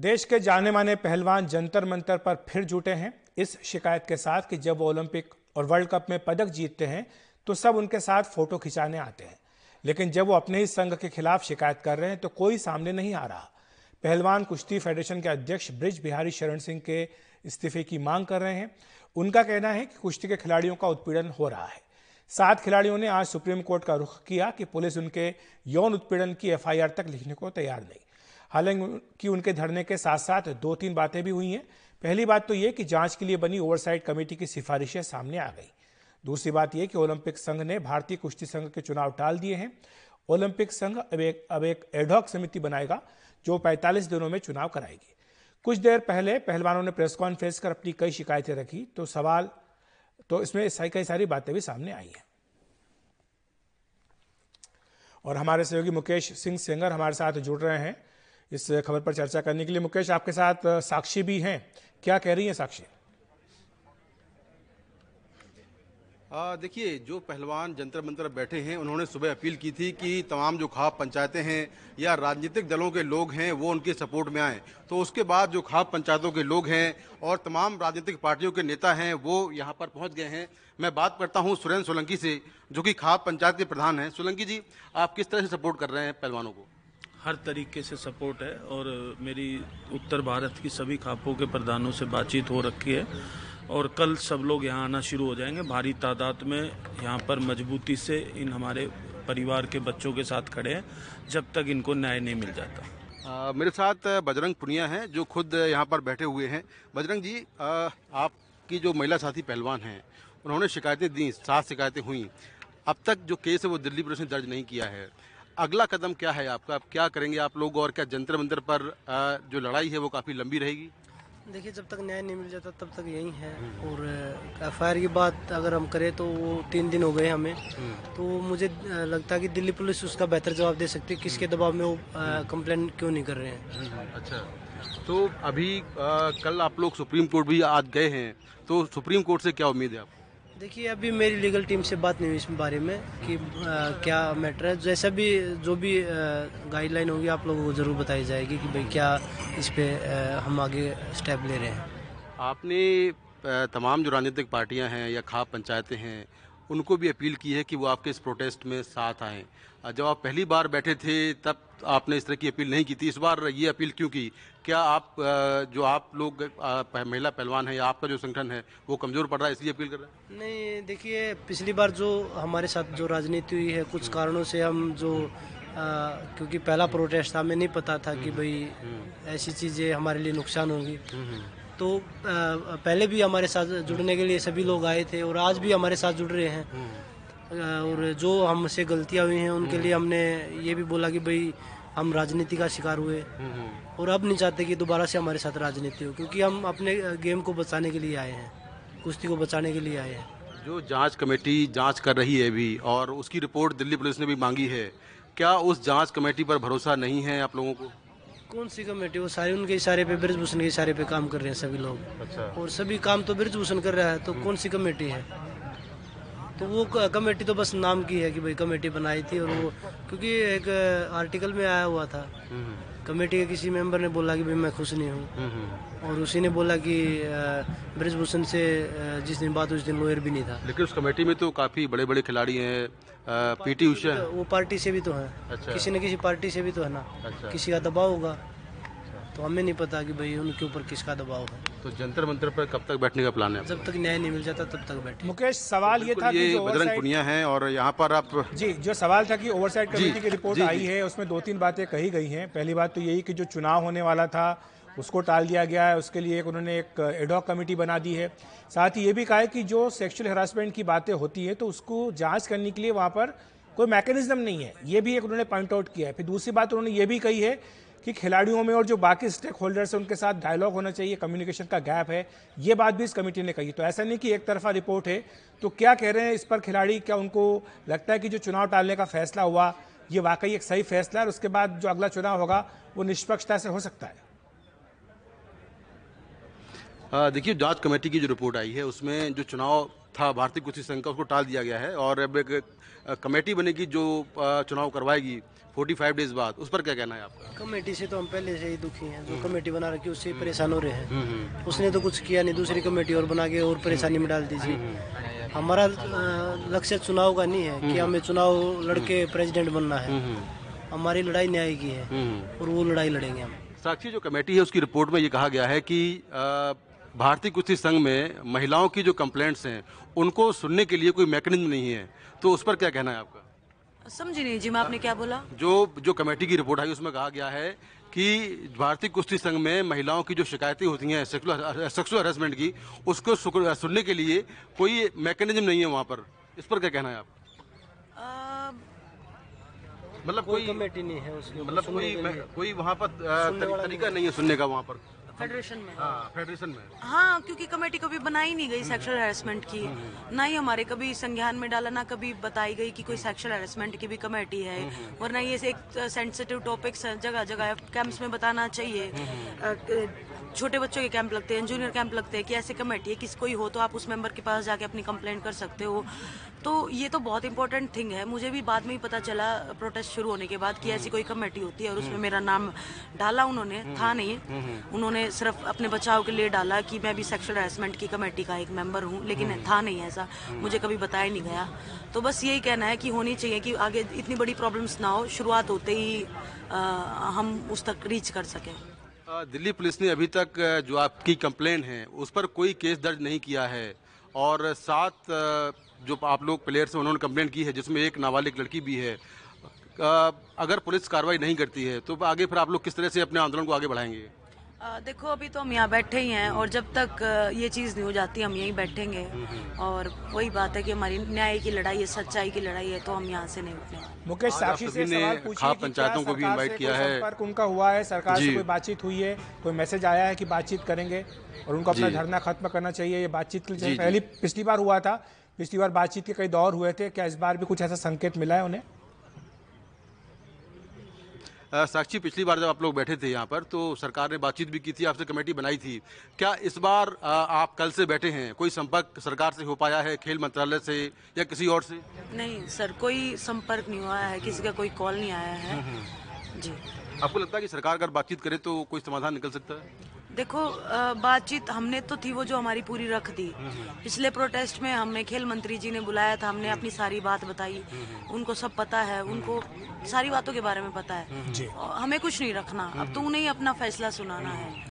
देश के जाने माने पहलवान जंतर मंतर पर फिर जुटे हैं। इस शिकायत के साथ कि जब वो ओलंपिक और वर्ल्ड कप में पदक जीतते हैं तो सब उनके साथ फ़ोटो खिंचाने आते हैं। लेकिन जब वो अपने ही संघ के खिलाफ शिकायत कर रहे हैं तो कोई सामने नहीं आ रहा। पहलवान कुश्ती फेडरेशन के अध्यक्ष ब्रिज बिहारी शरण सिंह के इस्तीफे की मांग कर रहे हैं। उनका कहना है कि कुश्ती के खिलाड़ियों का उत्पीड़न हो रहा है। सात खिलाड़ियों ने आज सुप्रीम कोर्ट का रुख किया कि पुलिस उनके यौन उत्पीड़न की एफआईआर तक लिखने को तैयार नहीं। हालाँकि उनके धरने के साथ साथ दो तीन बातें भी हुई हैं। पहली बात तो ये कि जाँच के लिए बनी ओवरसाइट कमेटी की सिफारिशें सामने आ गई। दूसरी बात यह कि ओलंपिक संघ ने भारतीय कुश्ती संघ के चुनाव टाल दिए हैं। ओलंपिक संघ अब एक अब एक एडॉक समिति बनाएगा, जो 45 दिनों में चुनाव कराएगी। कुछ देर पहले पहलवानों ने प्रेस कॉन्फ्रेंस कर अपनी कई शिकायतें रखी तो सवाल तो इसमें कई सारी बातें भी सामने आई हैं। और हमारे सहयोगी मुकेश सिंह सेंगर हमारे साथ जुड़ रहे हैं। इस खबर पर चर्चा करने के लिए मुकेश, आपके साथ साक्षी भी हैं। क्या कह रही हैं साक्षी? देखिए, जो पहलवान जंतर मंतर बैठे हैं, उन्होंने सुबह अपील की थी कि तमाम जो खाप पंचायतें हैं या राजनीतिक दलों के लोग हैं, वो उनके सपोर्ट में आए। तो उसके बाद जो खाप पंचायतों के लोग हैं और तमाम राजनीतिक पार्टियों के नेता हैं, वो यहाँ पर पहुँच गए हैं। मैं बात करता हूँ सुरेंद्र सोलंकी से, जो कि खाप पंचायत के प्रधान हैं। सोलंकी जी, आप किस तरह से सपोर्ट कर रहे हैं पहलवानों को? हर तरीके से सपोर्ट है और मेरी उत्तर भारत की सभी खापों के प्रधानों से बातचीत हो रखी है। और कल सब लोग यहाँ आना शुरू हो जाएँगे। भारी तादाद में यहाँ पर मजबूती से इन हमारे परिवार के बच्चों के साथ खड़े हैं जब तक इनको न्याय नहीं मिल जाता। आ, मेरे साथ बजरंग पुनिया हैं जो खुद यहाँ पर बैठे हुए हैं। बजरंग जी आ, आपकी जो महिला साथी पहलवान हैं उन्होंने शिकायतें दी सात शिकायतें हुई। अब तक जो केस है वो दिल्ली पुलिस ने दर्ज नहीं किया है। अगला कदम क्या है आपका? आप क्या करेंगे आप लोग और क्या जंतर मंतर पर जो लड़ाई है वो काफ़ी लंबी रहेगी? देखिए जब तक न्याय नहीं मिल जाता तब तक यही है। और एफआईआर की बात अगर हम करें तो वो तीन दिन हो गए हमें। तो मुझे लगता है कि दिल्ली पुलिस उसका बेहतर जवाब दे सकती है किसके दबाव में वो कंप्लेन क्यों नहीं कर रहे हैं। अच्छा। तो अभी आ, कल आप लोग सुप्रीम कोर्ट भी आज गए हैं तो सुप्रीम कोर्ट से क्या उम्मीद है आप? देखिए अभी मेरी लीगल टीम से बात नहीं हुई इस बारे में कि आ, क्या मैटर है। जैसा भी जो भी गाइडलाइन होगी आप लोगों को ज़रूर बताई जाएगी कि भाई क्या इस पर हम आगे स्टेप ले रहे हैं। आपने तमाम जो राजनीतिक पार्टियाँ हैं या खाप पंचायतें हैं उनको भी अपील की है कि वो आपके इस प्रोटेस्ट में साथ आएँ। जब आप पहली बार बैठे थे तब आपने इस तरह की अपील नहीं की थी। इस बार ये अपील क्यों की? क्या आप जो आप लोग महिला पहलवान है या आपका जो संगठन है वो कमज़ोर पड़ रहा है इसलिए अपील कर रहे हैं? नहीं देखिए पिछली बार जो हमारे साथ जो राजनीति हुई है कुछ कारणों से हम जो आ, क्योंकि पहला प्रोटेस्ट था हमें नहीं पता था कि भाई ऐसी चीज़ें हमारे लिए नुकसान होंगी। तो पहले भी हमारे साथ जुड़ने के लिए सभी लोग आए थे और आज भी हमारे साथ जुड़ रहे हैं। और जो हमसे गलतियाँ हुई हैं उनके लिए हमने ये भी बोला कि भाई हम राजनीति का शिकार हुए। और अब नहीं चाहते कि दोबारा से हमारे साथ राजनीति हो क्योंकि हम अपने गेम को बचाने के लिए आए हैं। कुश्ती को बचाने के लिए आए हैं। जो जाँच कमेटी जाँच कर रही है अभी और उसकी रिपोर्ट दिल्ली पुलिस ने भी मांगी है क्या उस जाँच कमेटी पर भरोसा नहीं है आप लोगों को? कौन सी कमेटी वो सारे उनके इशारे पे ब्रजभूषण के इशारे पे काम कर रहे हैं सभी लोग। अच्छा। और सभी काम तो ब्रजभूषण कर रहा है तो कौन सी कमेटी है? तो वो कमेटी तो बस नाम की है कि भाई कमेटी बनाई थी और वो क्योंकि एक आर्टिकल में आया हुआ था। कमेटी के किसी मेंबर ने बोला कि भाई मैं खुश नहीं हूँ। और उसी ने बोला कि ब्रजभूषण से जिस दिन बात उस दिन लोयर भी नहीं था। लेकिन उस कमेटी में तो काफ़ी बड़े बड़े खिलाड़ी हैं पीटी उषा। वो पार्टी से भी तो है। अच्छा। किसी न किसी पार्टी से भी तो है ना। अच्छा। किसी का दबाव होगा। तो हमें नहीं पता कि भाई उनके ऊपर किसका दबाव है। तो जंतर मंत्र पर कब तक बैठने का प्लान है? जब तक न्याय नहीं मिल जाता तब तक बैठे। मुकेश सवाल ये था ये कि बजरंग पुनिया है और यहाँ पर आप जी जो सवाल था कि ओवरसाइड कमेटी की रिपोर्ट आई है उसमें दो तीन बातें कही गई हैं। पहली बात तो यही कि जो चुनाव होने वाला था उसको टाल दिया गया है। उसके लिए एक उन्होंने एक एडॉक कमेटी बना दी है। साथ ही ये भी कहा है कि जो सेक्सुअल हरासमेंट की बातें होती है तो उसको जाँच करने के लिए वहाँ पर कोई मैकेनिज्म नहीं है। ये भी एक उन्होंने पॉइंट आउट किया है। फिर दूसरी बात उन्होंने ये भी कही है कि खिलाड़ियों में और जो बाकी स्टेक होल्डर्स हैं, उनके साथ डायलॉग होना चाहिए कम्युनिकेशन का गैप है। ये बात भी इस कमेटी ने कही। तो ऐसा नहीं कि एक तरफा रिपोर्ट है। तो क्या कह रहे हैं इस पर खिलाड़ी, क्या उनको लगता है कि जो चुनाव टालने का फैसला हुआ, ये वाकई एक सही फैसला है और उसके बाद जो अगला चुनाव होगा, वो निष्पक्षता से हो सकता है? देखिए, जाँच कमेटी की जो रिपोर्ट आई है, उसमें जो चुनाव था भारतीय कुश्ती संघ का उसको टाल दिया गया है और अब एक कमेटी बनेगी जो चुनाव करवाएगी फोर्टी फाइव डेज़ बाद। उस पर क्या कहना है आपका? कमेटी से तो हम पहले से ही दुखी हैं। जो कमेटी बना रखी है उससे परेशान हो रहे हैं। उसने तो कुछ किया नहीं दूसरी कमेटी और बना के और परेशानी में डाल दीजिए हमारा लक्ष्य चुनाव का नहीं है कि हमें चुनाव लड़के प्रेसिडेंट बनना है। हमारी लड़ाई न्याय की है और वो लड़ाई लड़ेंगे हम। साक्षी जो कमेटी है उसकी रिपोर्ट में ये कहा गया है कि भारतीय कुश्ती संघ में महिलाओं की जो कंप्लेंट्स हैं उनको सुनने के लिए कोई मैकेनिज्म नहीं है। तो उस पर क्या कहना है आपका? समझी नहीं जी मैं आपने क्या बोला? जो जो कमेटी की रिपोर्ट आई उसमें कहा गया है कि भारतीय कुश्ती संघ में महिलाओं की जो शिकायतें होती हैं सेक्सुअल हरेसमेंट की उसको सुनने के लिए कोई मैकेनिज्म नहीं है वहाँ पर। इस पर क्या कहना है आप? मतलब कोई कोई कमेटी नहीं है उसके ऊपर मतलब कोई कोई वहाँ पर तरीका नहीं है सुनने का वहाँ पर। फेडरेशन में। हाँ फेडरेशन में। हाँ क्योंकि कमेटी कभी बनाई नहीं गई सेक्सुअल हेरासमेंट की। ना ही हमारे कभी संज्ञान में डाला ना कभी बताई गई कि कोई सेक्सुअल हेरासमेंट की भी कमेटी है। वरना ये एक सेंसिटिव टॉपिक्स जगह जगह कैंप्स में बताना चाहिए। छोटे बच्चों के कैंप लगते हैं जूनियर कैंप लगते हैं कि ऐसे कमेटी है किसी कोई हो तो आप उस मेंबर के पास जाके अपनी कंप्लेंट कर सकते हो। तो ये तो बहुत इंपॉर्टेंट थिंग है। मुझे भी बाद में ही पता चला प्रोटेस्ट शुरू होने के बाद कि ऐसी कोई कमेटी होती है और उसमें मेरा नाम डाला उन्होंने था नहीं। उन्होंने सिर्फ़ अपने बचाव के लिए डाला कि मैं भी सेक्सुअल हरासमेंट की कमेटी का एक मेंबर हूँ लेकिन था नहीं ऐसा। मुझे कभी बताया नहीं गया। तो बस यही कहना है कि होनी चाहिए कि आगे इतनी बड़ी प्रॉब्लम्स ना हो शुरुआत होते ही अ, हम उस तक रीच कर सकें। दिल्ली पुलिस ने अभी तक जो आपकी कंप्लेन है, उस पर कोई केस दर्ज नहीं किया है। और सात जो आप लोग प्लेयर्स हैं, उन्होंने कंप्लेन की है, जिसमें एक नाबालिग लड़की भी है। अगर पुलिस कार्रवाई नहीं करती है तो आगे फिर आप लोग किस तरह से अपने आंदोलन को आगे बढ़ाएँगे? देखो अभी तो हम यहाँ बैठे ही हैं और जब तक ये चीज़ नहीं हो जाती हम यहीं बैठेंगे। और वही बात है कि हमारी न्याय की लड़ाई है सच्चाई की लड़ाई है तो हम यहाँ से नहीं उठने वाले मुकेश साक्षी से सवाल पूछिए कि पंचायतों को भी इनवाइट किया है। संपर्क उनका हुआ है? सरकार से कोई बातचीत हुई है? कोई मैसेज आया है कि बातचीत करेंगे और उनको अपना धरना खत्म करना चाहिए? ये बातचीत के लिए पहली पिछली बार हुआ था। पिछली बार बातचीत के कई दौर हुए थे। क्या इस बार भी कुछ ऐसा संकेत मिला है उन्हें? साक्षी पिछली बार जब आप लोग बैठे थे यहाँ पर तो सरकार ने बातचीत भी की थी आपसे कमेटी बनाई थी। क्या इस बार आप कल से बैठे हैं? कोई संपर्क सरकार से हो पाया है खेल मंत्रालय से या किसी और से? नहीं सर कोई संपर्क नहीं हुआ है किसी का कोई कॉल नहीं आया है। जी। आपको लगता है कि सरकार अगर बातचीत करे तो कोई समाधान निकल सकता है? देखो बातचीत हमने तो थी वो जो हमारी पूरी रख दी। पिछले प्रोटेस्ट में हमें खेल मंत्री जी ने बुलाया था हमने अपनी सारी बात बताई। उनको सब पता है उनको सारी बातों के बारे में पता है। हमें कुछ नहीं रखना। अब तो उन्हें ही अपना फैसला सुनाना है।